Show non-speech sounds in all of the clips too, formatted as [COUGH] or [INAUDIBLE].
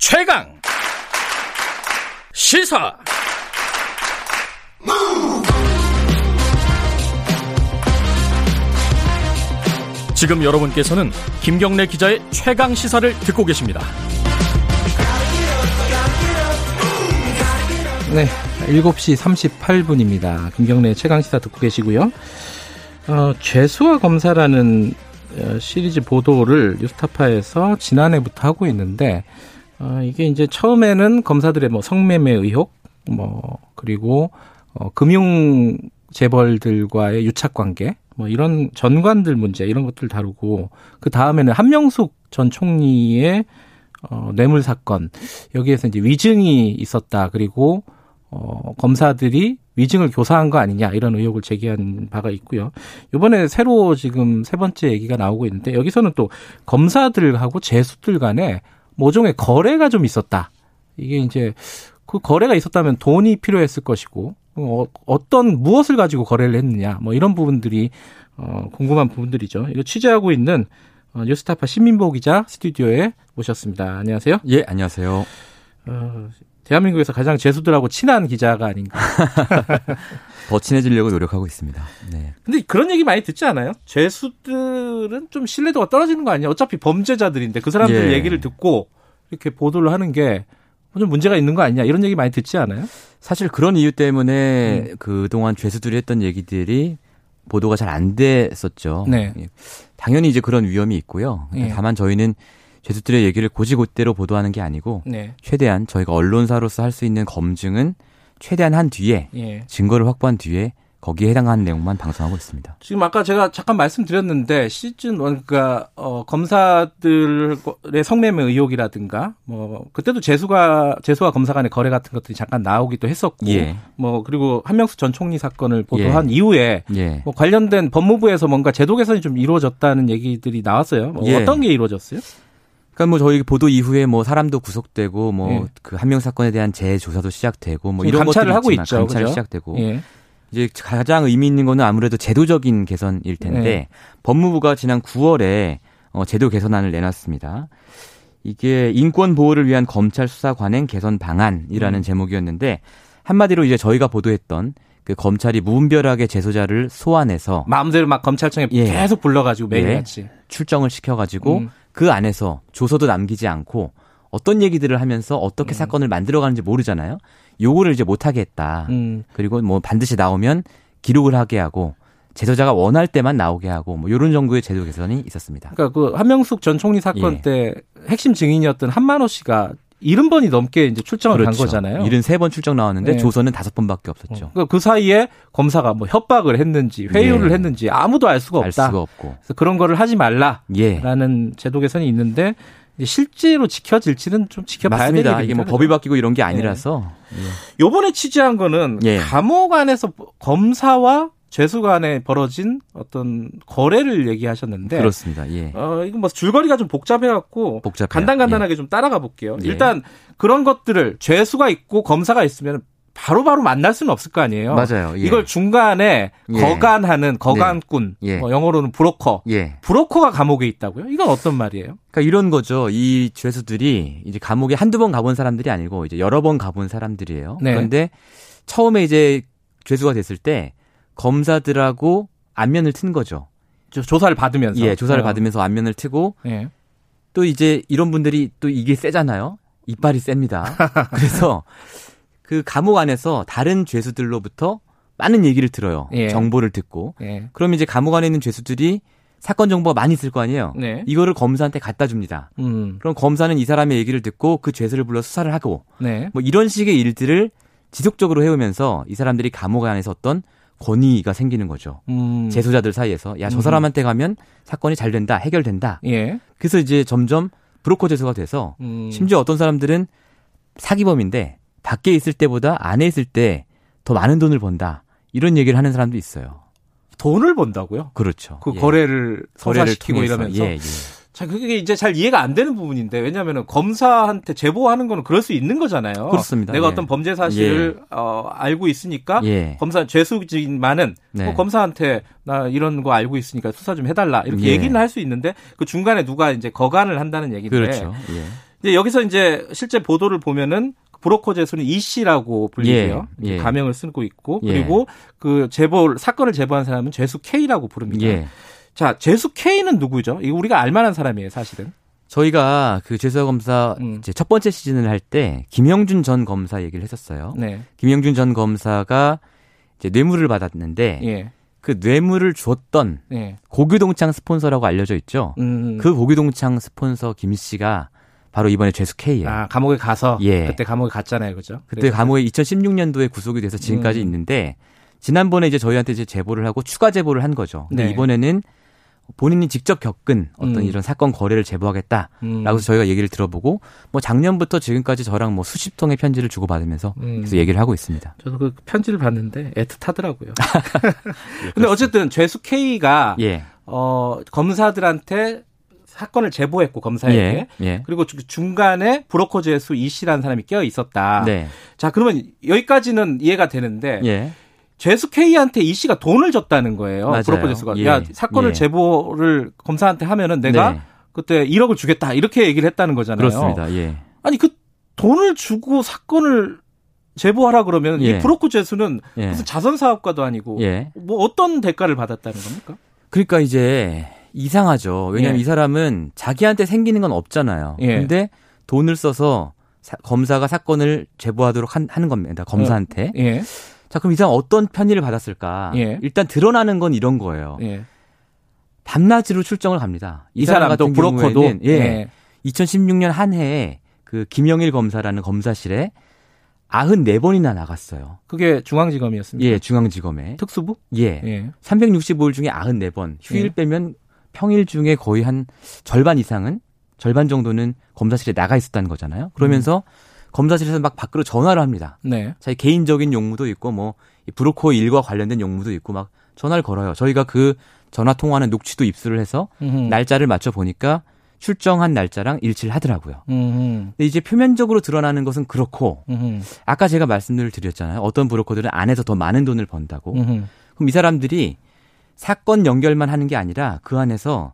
최강 시사 지금 여러분께서는 김경래 기자의 최강 시사를 듣고 계십니다. 네, 7시 38분입니다. 김경래 최강 시사 듣고 계시고요. 어, 죄수와 검사라는 어, 시리즈 보도를 뉴스타파에서 지난해부터 하고 있는데 어, 이게 이제 처음에는 검사들의 뭐 성매매 의혹, 뭐 그리고 어, 금융 재벌들과의 유착 관계, 뭐 이런 전관들 문제 이런 것들 다루고 그 다음에는 한명숙 전 총리의 어, 뇌물 사건 여기에서 이제 위증이 있었다 그리고 어, 검사들이 위증을 교사한 거 아니냐 이런 의혹을 제기한 바가 있고요. 이번에 새로 지금 세 번째 얘기가 나오고 있는데 여기서는 또 검사들하고 재수들 간에 모종의 거래가 좀 있었다. 이게 이제 그 거래가 있었다면 돈이 필요했을 것이고 어, 어떤 무엇을 가지고 거래를 했느냐 뭐 이런 부분들이 어, 궁금한 부분들이죠. 이거 취재하고 있는 어, 뉴스타파 신민보 기자 스튜디오에 모셨습니다. 안녕하세요. 예, 안녕하세요. 어, 대한민국에서 가장 재수들하고 친한 기자가 아닌가. [LAUGHS] 더 친해지려고 노력하고 있습니다. 네. 근데 그런 얘기 많이 듣지 않아요? 죄수들은 좀 신뢰도가 떨어지는 거 아니야? 어차피 범죄자들인데 그 사람들 예. 얘기를 듣고 이렇게 보도를 하는 게 좀 문제가 있는 거 아니냐 이런 얘기 많이 듣지 않아요? 사실 그런 이유 때문에 음. 그동안 죄수들이 했던 얘기들이 보도가 잘 안 됐었죠. 네. 예. 당연히 이제 그런 위험이 있고요. 예. 다만 저희는 죄수들의 얘기를 고지고대로 보도하는 게 아니고 네. 최대한 저희가 언론사로서 할 수 있는 검증은 최대한 한 뒤에 예. 증거를 확보한 뒤에 거기에 해당하는 내용만 방송하고 있습니다. 지금 아까 제가 잠깐 말씀드렸는데 시즌 1 그러니까 어 검사들의 성매매 의혹이라든가 뭐 그때도 재수가 재수와 검사 간의 거래 같은 것들이 잠깐 나오기도 했었고 예. 뭐 그리고 한명수 전 총리 사건을 보도한 예. 이후에 예. 뭐 관련된 법무부에서 뭔가 제도 개선이 좀 이루어졌다는 얘기들이 나왔어요. 뭐 예. 어떤 게 이루어졌어요? 그러니까 뭐 저희 보도 이후에 뭐 사람도 구속되고 뭐 그 한명 예. 사건에 대한 재조사도 시작되고 뭐 이런 감찰을 하고 있죠. 감찰 그죠? 시작되고 예. 이제 가장 의미 있는 거는 아무래도 제도적인 개선일 텐데 네. 법무부가 지난 9월에 어 제도 개선안을 내놨습니다. 이게 인권 보호를 위한 검찰 수사 관행 개선 방안이라는 음. 제목이었는데 한마디로 이제 저희가 보도했던 그 검찰이 무분별하게 재소자를 소환해서 마음대로 막 검찰청에 예. 계속 불러가지고 매일같이 예. 출정을 시켜가지고 음. 그 안에서 조서도 남기지 않고 어떤 얘기들을 하면서 어떻게 음. 사건을 만들어가는지 모르잖아요. 요거를 이제 못하게 했다. 음. 그리고 뭐 반드시 나오면 기록을 하게 하고 제소자가 원할 때만 나오게 하고 뭐 이런 정도의 제도 개선이 있었습니다. 그러니까 그 한명숙 전 총리 사건 예. 때 핵심 증인이었던 한만호 씨가 70번이 넘게 이제 출정을 그렇죠. 간 거잖아요. 73번 출정 나왔는데 네. 조선은 5번밖에 없었죠. 어. 그러니까 그 사이에 검사가 뭐 협박을 했는지 회유를 네. 했는지 아무도 알 수가 없다. 알 수가 없고. 그래서 그런 거를 하지 말라라는 예. 제도 개선이 있는데 실제로 지켜질지는 좀 지켜봐야 맞습니다. 이게 뭐 법이 바뀌고 이런 게 아니라서. 네. 요번에 취재한 거는 예. 감옥 안에서 검사와 죄수 간에 벌어진 어떤 거래를 얘기하셨는데 그렇습니다. 예. 어 이거 뭐 줄거리가 좀 복잡해 갖고 간단간단하게 예. 좀 따라가 볼게요. 예. 일단 그런 것들을 죄수가 있고 검사가 있으면 바로바로 바로 만날 수는 없을 거 아니에요. 맞아요. 예. 이걸 중간에 예. 거간하는 거간꾼, 네. 예. 뭐 영어로는 브로커, 예. 브로커가 감옥에 있다고요? 이건 어떤 말이에요? 그러니까 이런 거죠. 이 죄수들이 이제 감옥에 한두 번 가본 사람들이 아니고 이제 여러 번 가본 사람들이에요. 네. 그런데 처음에 이제 죄수가 됐을 때 검사들하고 안면을 튼 거죠. 조사를 받으면서. 예, 조사를 어. 받으면서 안면을 트고 예. 또 이제 이런 분들이 또 이게 세잖아요. 이빨이 셉니다. [LAUGHS] 그래서 그 감옥 안에서 다른 죄수들로부터 많은 얘기를 들어요. 예. 정보를 듣고. 예. 그럼 이제 감옥 안에 있는 죄수들이 사건 정보가 많이 있을 거 아니에요. 네. 이거를 검사한테 갖다 줍니다. 음. 그럼 검사는 이 사람의 얘기를 듣고 그 죄수를 불러 수사를 하고 네. 뭐 이런 식의 일들을 지속적으로 해오면서 이 사람들이 감옥 안에서 어떤 권위가 생기는 거죠. 음. 재소자들 사이에서 야저 음. 사람한테 가면 사건이 잘 된다, 해결된다. 예. 그래서 이제 점점 브로커 재소가 돼서 음. 심지어 어떤 사람들은 사기범인데 밖에 있을 때보다 안에 있을 때 더 많은 돈을 번다. 이런 얘기를 하는 사람도 있어요. 돈을 번다고요? 그렇죠. 그 예. 거래를 성사시키고 이러면서. 예, 예. 자, 그게 이제 잘 이해가 안 되는 부분인데 왜냐하면 검사한테 제보하는 거는 그럴 수 있는 거잖아요. 그렇습니다. 내가 예. 어떤 범죄 사실을 예. 어, 알고 있으니까 예. 검사 죄수지만은 네. 뭐 검사한테 나 이런 거 알고 있으니까 수사 좀 해달라 이렇게 예. 얘기는 할 수 있는데 그 중간에 누가 이제 거간을 한다는 얘기인데 그렇죠. 예. 이제 여기서 이제 실제 보도를 보면은 브로커 제수는 이 씨라고 불리고요. 예, 예. 가명을 쓰고 있고 예. 그리고 그 제보 사건을 제보한 사람은 죄수 K라고 부릅니다. 예. 자, 죄수 K는 누구죠? 이거 우리가 알만한 사람이에요, 사실은. 저희가 그 죄수사 검사 음. 이제 첫 번째 시즌을 할 때 김영준 전 검사 얘기를 했었어요. 네. 김영준 전 검사가 이제 뇌물을 받았는데 예. 그 뇌물을 줬던 예. 고규동창 스폰서라고 알려져 있죠. 음. 그 고규동창 스폰서 김 씨가 바로 이번에 죄수 K예요. 아, 감옥에 가서 예. 그때 감옥에 갔잖아요. 그죠? 그때 감옥에 2016년도에 구속이 돼서 지금까지 음. 있는데 지난번에 이제 저희한테 이제 제보를 하고 추가 제보를 한 거죠. 근데 네. 이번에는 본인이 직접 겪은 어떤 음. 이런 사건 거래를 제보하겠다라고 음. 해서 저희가 얘기를 들어보고 뭐 작년부터 지금까지 저랑 뭐 수십 통의 편지를 주고 받으면서 음. 계속 얘기를 하고 있습니다. 저도 그 편지를 봤는데 애틋하더라고요. [LAUGHS] 예, 근데 어쨌든 죄수 K가 예. 어 검사들한테 사건을 제보했고 검사에게 예, 예. 그리고 중간에 브로커 제수 이 씨라는 사람이 껴 있었다. 네. 자 그러면 여기까지는 이해가 되는데 예. 죄수 K한테 이 씨가 돈을 줬다는 거예요. 맞아요. 제수가 예. 야 사건을 예. 제보를 검사한테 하면은 내가 네. 그때 1억을 주겠다 이렇게 얘기를 했다는 거잖아요. 그렇습니다. 예. 아니 그 돈을 주고 사건을 제보하라 그러면 이 브로커 제수는 무슨 자선 사업가도 아니고 뭐 어떤 대가를 받았다는 겁니까? 그러니까 이제 이상하죠. 왜냐하면 예. 이 사람은 자기한테 생기는 건 없잖아요. 예. 근데 돈을 써서 사, 검사가 사건을 제보하도록 한, 하는 겁니다. 검사한테. 예. 예. 자, 그럼 이 사람 어떤 편의를 받았을까? 예. 일단 드러나는 건 이런 거예요. 예. 밤낮으로 출정을 갑니다. 이, 이 사람 같은 브로커도 예. 2016년 한 해에 그 김영일 검사라는 검사실에 94번이나 나갔어요. 그게 중앙지검이었습니까? 예, 중앙지검에. 특수부? 예. 예. 365일 중에 94번. 휴일 예. 빼면 평일 중에 거의 한 절반 이상은 절반 정도는 검사실에 나가 있었다는 거잖아요. 그러면서 음. 검사실에서 막 밖으로 전화를 합니다. 네. 자기 개인적인 용무도 있고 뭐 브로커 일과 관련된 용무도 있고 막 전화를 걸어요. 저희가 그 전화 통화는 녹취도 입수를 해서 음흠. 날짜를 맞춰 보니까 출정한 날짜랑 일치를 하더라고요. 음흠. 근데 이제 표면적으로 드러나는 것은 그렇고 음흠. 아까 제가 말씀을 드렸잖아요. 어떤 브로커들은 안에서 더 많은 돈을 번다고. 그럼 이 사람들이 사건 연결만 하는 게 아니라 그 안에서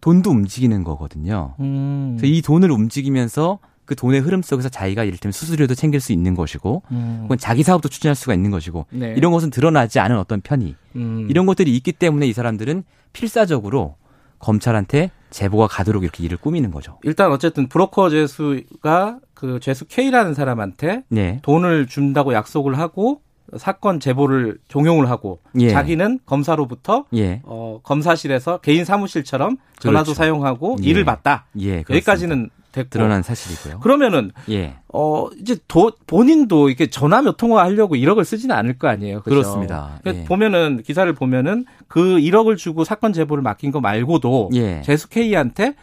돈도 움직이는 거거든요. 음. 그래서 이 돈을 움직이면서 그 돈의 흐름 속에서 자기가 이를테면 수수료도 챙길 수 있는 것이고, 음. 혹은 자기 사업도 추진할 수가 있는 것이고, 네. 이런 것은 드러나지 않은 어떤 편의, 음. 이런 것들이 있기 때문에 이 사람들은 필사적으로 검찰한테 제보가 가도록 이렇게 일을 꾸미는 거죠. 일단 어쨌든 브로커 죄수가 그 죄수 K라는 사람한테 네. 돈을 준다고 약속을 하고 사건 제보를 종용을 하고 예. 자기는 검사로부터 예. 어, 검사실에서 개인 사무실처럼 전화도 그렇죠. 사용하고 예. 일을 받다. 예, 여기까지는 됐고. 드러난 사실이고요. 그러면은 예. 어 이제 도, 본인도 이렇게 전화 몇 통화 하려고 1억을 쓰지는 않을 거 아니에요. 그렇죠? 그렇습니다 예. 보면은 기사를 보면은 그 1억을 주고 사건 제보를 맡긴 거 말고도 예. 제수 K한테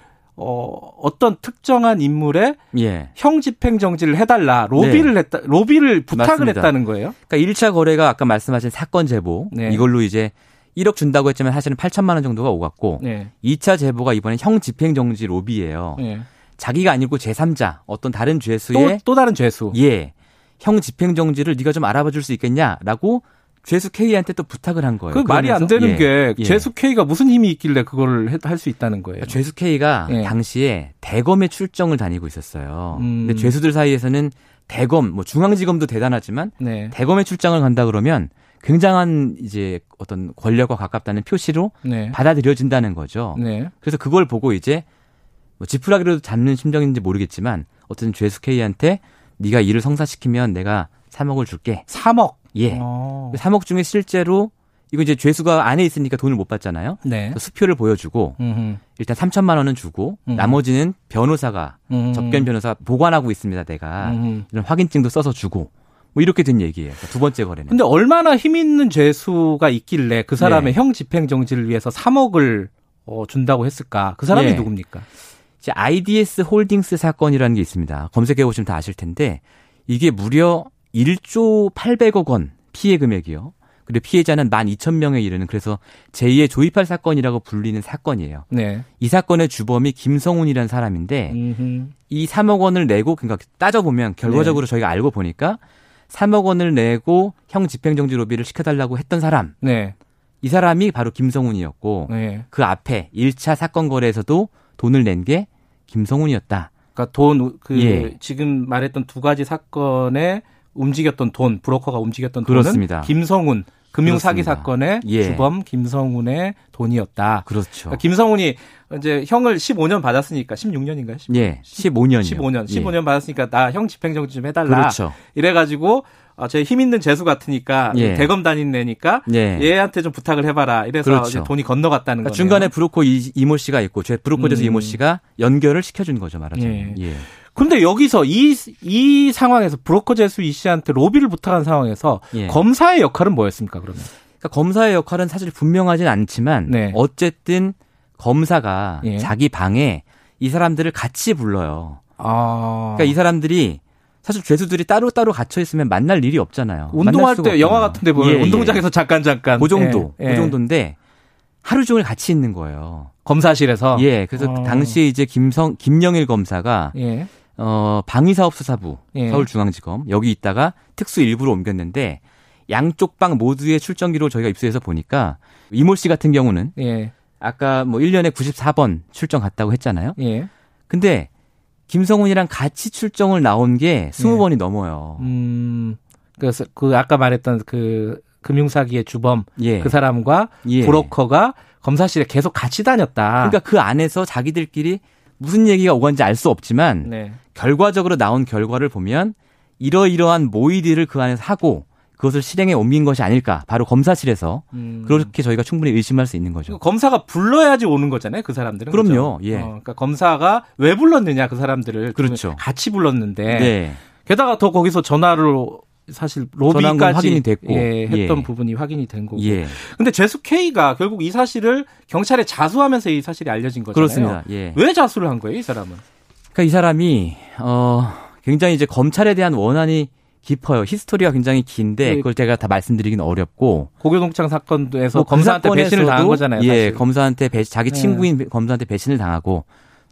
어, 어떤 특정한 인물의 예. 형 집행 정지를 해달라 로비를 네. 했다 로비를 부탁을 맞습니다. 했다는 거예요. 그러니까 1차 거래가 아까 말씀하신 사건 제보 네. 이걸로 이제 1억 준다고 했지만 사실은 8천만 원 정도가 오갔고 네. 2차 제보가 이번에 형 집행 정지 로비예요. 네. 자기가 아니고 제3자 어떤 다른 죄수의 또, 또 다른 죄수 예. 형 집행 정지를 네가 좀 알아봐 줄 수 있겠냐라고 죄수 K한테 또 부탁을 한 거예요. 그 말이 안 되는 예, 게 예. 죄수 K가 무슨 힘이 있길래 그걸 할 수 있다는 거예요. 죄수 K가 예. 당시에 대검의 출정을 다니고 있었어요. 음. 근데 죄수들 사이에서는 대검, 뭐 중앙지검도 대단하지만 네. 대검의 출장을 간다 그러면 굉장한 이제 어떤 권력과 가깝다는 표시로 네. 받아들여진다는 거죠. 네. 그래서 그걸 보고 이제 뭐 지푸라기로 잡는 심정인지 모르겠지만 어쨌든 죄수 K한테 네가 일을 성사시키면 내가 3억을 줄게. 3억. 예. 오. 어. 3억 중에 실제로 이거 이제 죄수가 안에 있으니까 돈을 못 받잖아요. 네. 수표를 보여주고 음흠. 일단 3천만 원은 주고 음흠. 나머지는 변호사가 음흠. 접견 변호사 보관하고 있습니다. 내가 이런 확인증도 써서 주고 뭐 이렇게 된 얘기예요. 그러니까 두 번째 거래는. 근데 얼마나 힘 있는 죄수가 있길래 그 사람의 네. 형 집행 정지를 위해서 3억을 어, 준다고 했을까? 그 사람이 네. 누굽니까? 이제 IDS 홀딩스 사건이라는 게 있습니다. 검색해 보시면 다 아실 텐데 이게 무려 1조 800억 원 피해 금액이요. 그리고 피해자는 12,000명에 이르는 그래서 제2의 조이팔 사건이라고 불리는 사건이에요. 네. 이 사건의 주범이 김성훈이라는 사람인데 음흠. 이 3억 원을 내고 그러니까 따져 보면 결과적으로 네. 저희가 알고 보니까 3억 원을 내고 형 집행정지 로비를 시켜달라고 했던 사람. 네. 이 사람이 바로 김성훈이었고 네. 그 앞에 1차 사건 거래에서도 돈을 낸 게 김성훈이었다. 그러니까 돈그 예. 지금 말했던 두 가지 사건에 움직였던 돈 브로커가 움직였던 그렇습니다. 돈은 김성훈 금융 사기 사건의 예. 주범 김성훈의 돈이었다. 그렇죠. 그러니까 김성훈이 이제 형을 15년 받았으니까 16년인가요? 10, 예. 15년. 15년. 15년 예. 받았으니까 나 형 집행정지 좀 해달라. 그렇죠. 이래가지고 아, 제힘 있는 재수 같으니까 예. 대검 다닌 애니까 예. 얘한테 좀 부탁을 해봐라. 이래서 그렇죠. 돈이 건너갔다는 그러니까 중간에 브로커 이, 이모 씨가 있고 제 브로커 재수 음. 이모 씨가 연결을 시켜준 거죠 말하자면. 예. 예. 근데 여기서 이, 이 상황에서 브로커 재수 이 씨한테 로비를 부탁한 상황에서 예. 검사의 역할은 뭐였습니까, 그러면? 그러니까 검사의 역할은 사실 분명하진 않지만 네. 어쨌든 검사가 예. 자기 방에 이 사람들을 같이 불러요. 아. 그러니까 이 사람들이 사실 죄수들이 따로따로 갇혀 있으면 만날 일이 없잖아요. 운동할 때 없잖아요. 영화 같은 데 보면 예, 운동장에서 예. 잠깐 잠깐 그 정도. 예, 그 정도인데 하루 종일 같이 있는 거예요. 검사실에서. 예. 그래서 어. 당시에 이제 김성 김영일 검사가 예. 어, 방위사업수사부 예. 서울중앙지검 여기 있다가 특수 일부로 옮겼는데 양쪽 방 모두의 출정기로 저희가 입수해서 보니까 이모 씨 같은 경우는 예. 아까 뭐 1년에 94번 출정 갔다고 했잖아요. 예. 근데 김성훈이랑 같이 출정을 나온 게 20번이 예. 넘어요. 음. 그래서 그 아까 말했던 그 금융사기의 주범 예. 그 사람과 예. 브로커가 검사실에 계속 같이 다녔다. 그러니까 그 안에서 자기들끼리 무슨 얘기가 오간지 알 수 없지만 네. 결과적으로 나온 결과를 보면 이러이러한 모의들을 그 안에서 하고 그것을 실행에 옮긴 것이 아닐까. 바로 검사실에서 음. 그렇게 저희가 충분히 의심할 수 있는 거죠. 검사가 불러야지 오는 거잖아요. 그 사람들은. 그럼요. 그렇죠? 예. 어, 그러니까 검사가 왜 불렀느냐 그 사람들을 그렇죠. 같이 불렀는데 네. 게다가 더 거기서 전화로 사실 로비까지 확인이 됐고 예, 했던 예. 부분이 확인이 된 거고. 예. 근데 제수 K가 결국 이 사실을 경찰에 자수하면서 이 사실이 알려진 거잖아요. 그렇습니다. 예. 왜 자수를 한 거예요, 이 사람은? 그러니까 이 사람이 어 굉장히 이제 검찰에 대한 원한이 깊어요. 히스토리가 굉장히 긴데 네. 그걸 제가 다 말씀드리기는 어렵고 고교동창 사건에서 뭐 검사한테 배신을 당한 거잖아요. 예, 사실. 검사한테 배 자기 네. 친구인 네. 검사한테 배신을 당하고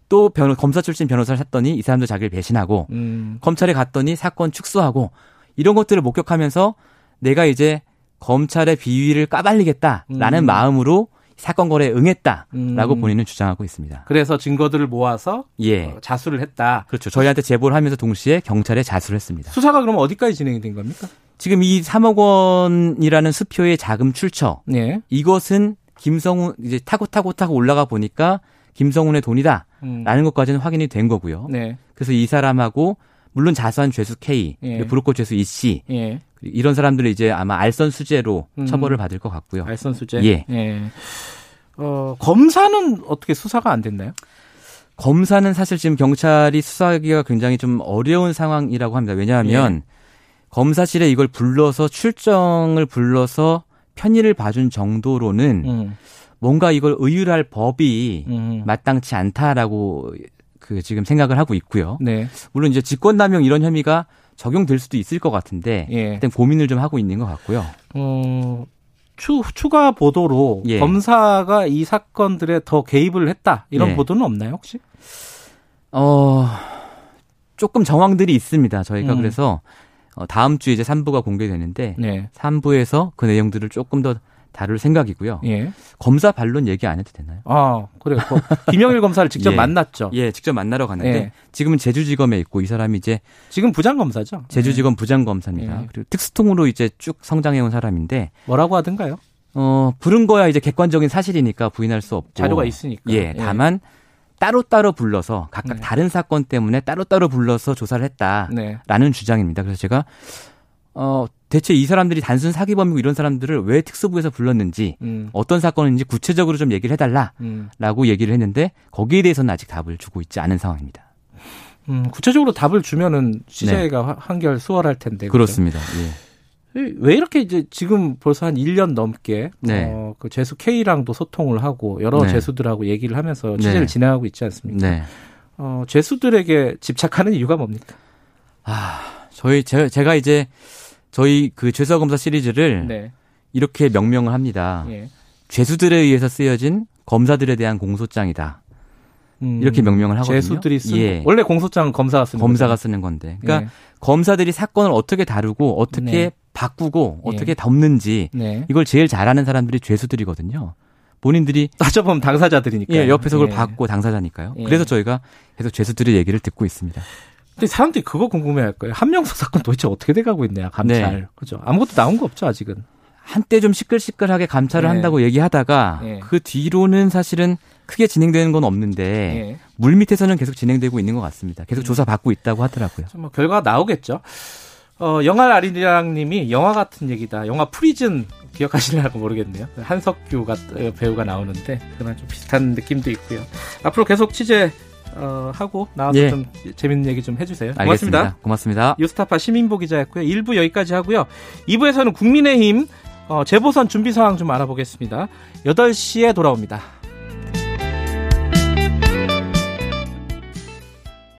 또 변호, 검사 출신 변호사를 샀더니 이 사람도 자기를 배신하고 음. 검찰에 갔더니 사건 축소하고 이런 것들을 목격하면서 내가 이제 검찰의 비위를 까발리겠다라는 음. 마음으로 사건 거래에 응했다라고 음. 본인은 주장하고 있습니다. 그래서 증거들을 모아서 예. 어, 자수를 했다. 그렇죠. 저희한테 제보를 하면서 동시에 경찰에 자수를 했습니다. 수사가 그럼 어디까지 진행이 된 겁니까? 지금 이 3억 원이라는 수표의 자금 출처. 예. 이것은 김성훈 이제 타고 타고 타고 올라가 보니까 김성훈의 돈이다라는 음. 것까지는 확인이 된 거고요. 네. 그래서 이 사람하고 물론 자수한 죄수 K, 예. 브로커 죄수 이 씨, 예. 이런 사람들은 이제 아마 알선 수재로 음. 처벌을 받을 것 같고요. 알선 수재. 예. 예. 어, 검사는 어떻게 수사가 안 됐나요? 검사는 사실 지금 경찰이 수사하기가 굉장히 좀 어려운 상황이라고 합니다. 왜냐하면 예. 검사실에 이걸 불러서 출정을 불러서 편의를 봐준 정도로는 음. 뭔가 이걸 의율할 법이 음. 마땅치 않다라고 그 지금 생각을 하고 있고요. 네. 물론 이제 직권남용 이런 혐의가 적용될 수도 있을 것 같은데 예. 일단 고민을 좀 하고 있는 것 같고요. 어, 추, 추가 보도로 예. 검사가 이 사건들에 더 개입을 했다 이런 예. 보도는 없나요 혹시? 어 조금 정황들이 있습니다. 저희가 음. 그래서 어, 다음 주에 이제 3부가 공개되는데 네. 3부에서 그 내용들을 조금 더 다룰 생각이고요. 예. 검사 반론 얘기 안 해도 되나요? 아, 그래요. 김영일 검사를 직접 [LAUGHS] 예. 만났죠. 예, 직접 만나러 갔는데 예. 지금은 제주지검에 있고 이 사람이 이제 지금 부장검사죠. 제주지검 예. 부장검사입니다. 예. 그리고 특수통으로 이제 쭉 성장해온 사람인데 뭐라고 하던가요? 어, 부른 거야 이제 객관적인 사실이니까 부인할 수 없고 자료가 있으니까. 예, 예. 다만 따로따로 불러서 각각 네. 다른 사건 때문에 따로따로 불러서 조사를 했다라는 네. 주장입니다. 그래서 제가 어, 대체 이 사람들이 단순 사기범이고 이런 사람들을 왜 특수부에서 불렀는지 음. 어떤 사건인지 구체적으로 좀 얘기를 해달라라고 음. 얘기를 했는데 거기에 대해서는 아직 답을 주고 있지 않은 상황입니다. 음, 구체적으로 답을 주면은 취재가 네. 한결 수월할 텐데. 그렇습니다. 예. 왜 이렇게 이제 지금 벌써 한 1년 넘게 네. 어, 그 재수 K랑도 소통을 하고 여러 네. 재수들하고 얘기를 하면서 취재를 네. 진행하고 있지 않습니까? 네. 어, 재수들에게 집착하는 이유가 뭡니까? 아, 저희 제, 제가 이제 저희 그 죄수와 검사 시리즈를 네. 이렇게 명명을 합니다. 예. 죄수들에 의해서 쓰여진 검사들에 대한 공소장이다. 음, 이렇게 명명을 하거든요. 죄수들이 쓰는 예. 원래 공소장은 검사가 쓰는 검사가 거죠. 쓰는 건데. 그러니까 예. 검사들이 사건을 어떻게 다루고 어떻게 네. 바꾸고 예. 어떻게 덮는지 네. 이걸 제일 잘하는 사람들이 죄수들이거든요. 본인들이 [LAUGHS] 따져보면 당사자들이니까. 예, 옆에서 그걸 예. 받고 당사자니까요. 예. 그래서 저희가 계속 죄수들의 얘기를 듣고 있습니다. 근데 사람들이 그거 궁금해할 거예요. 한명숙 사건 도대체 어떻게 돼가고 있냐 감찰. 네. 그죠? 아무것도 나온 거 없죠 아직은. 한때 좀 시끌시끌하게 감찰을 네. 한다고 얘기하다가 네. 그 뒤로는 사실은 크게 진행되는 건 없는데 네. 물 밑에서는 계속 진행되고 있는 것 같습니다. 계속 음. 조사 받고 있다고 하더라고요. 뭐 결과가 나오겠죠. 어, 영화 아리랑 님이 영화 같은 얘기다. 영화 프리즌 기억하시려고 모르겠네요. 한석규가 배우가 나오는데 그런 좀 비슷한 느낌도 있고요. 앞으로 계속 취재 어, 하고 나와서 예. 좀 재밌는 얘기 좀 해주세요. 고맙습니다. 알겠습니다. 고맙습니다. 뉴스타파 심인보 기자였고요. 1부 여기까지 하고요. 2부에서는 국민의힘 어, 재보선 준비 상황 좀 알아보겠습니다. 8시에 돌아옵니다.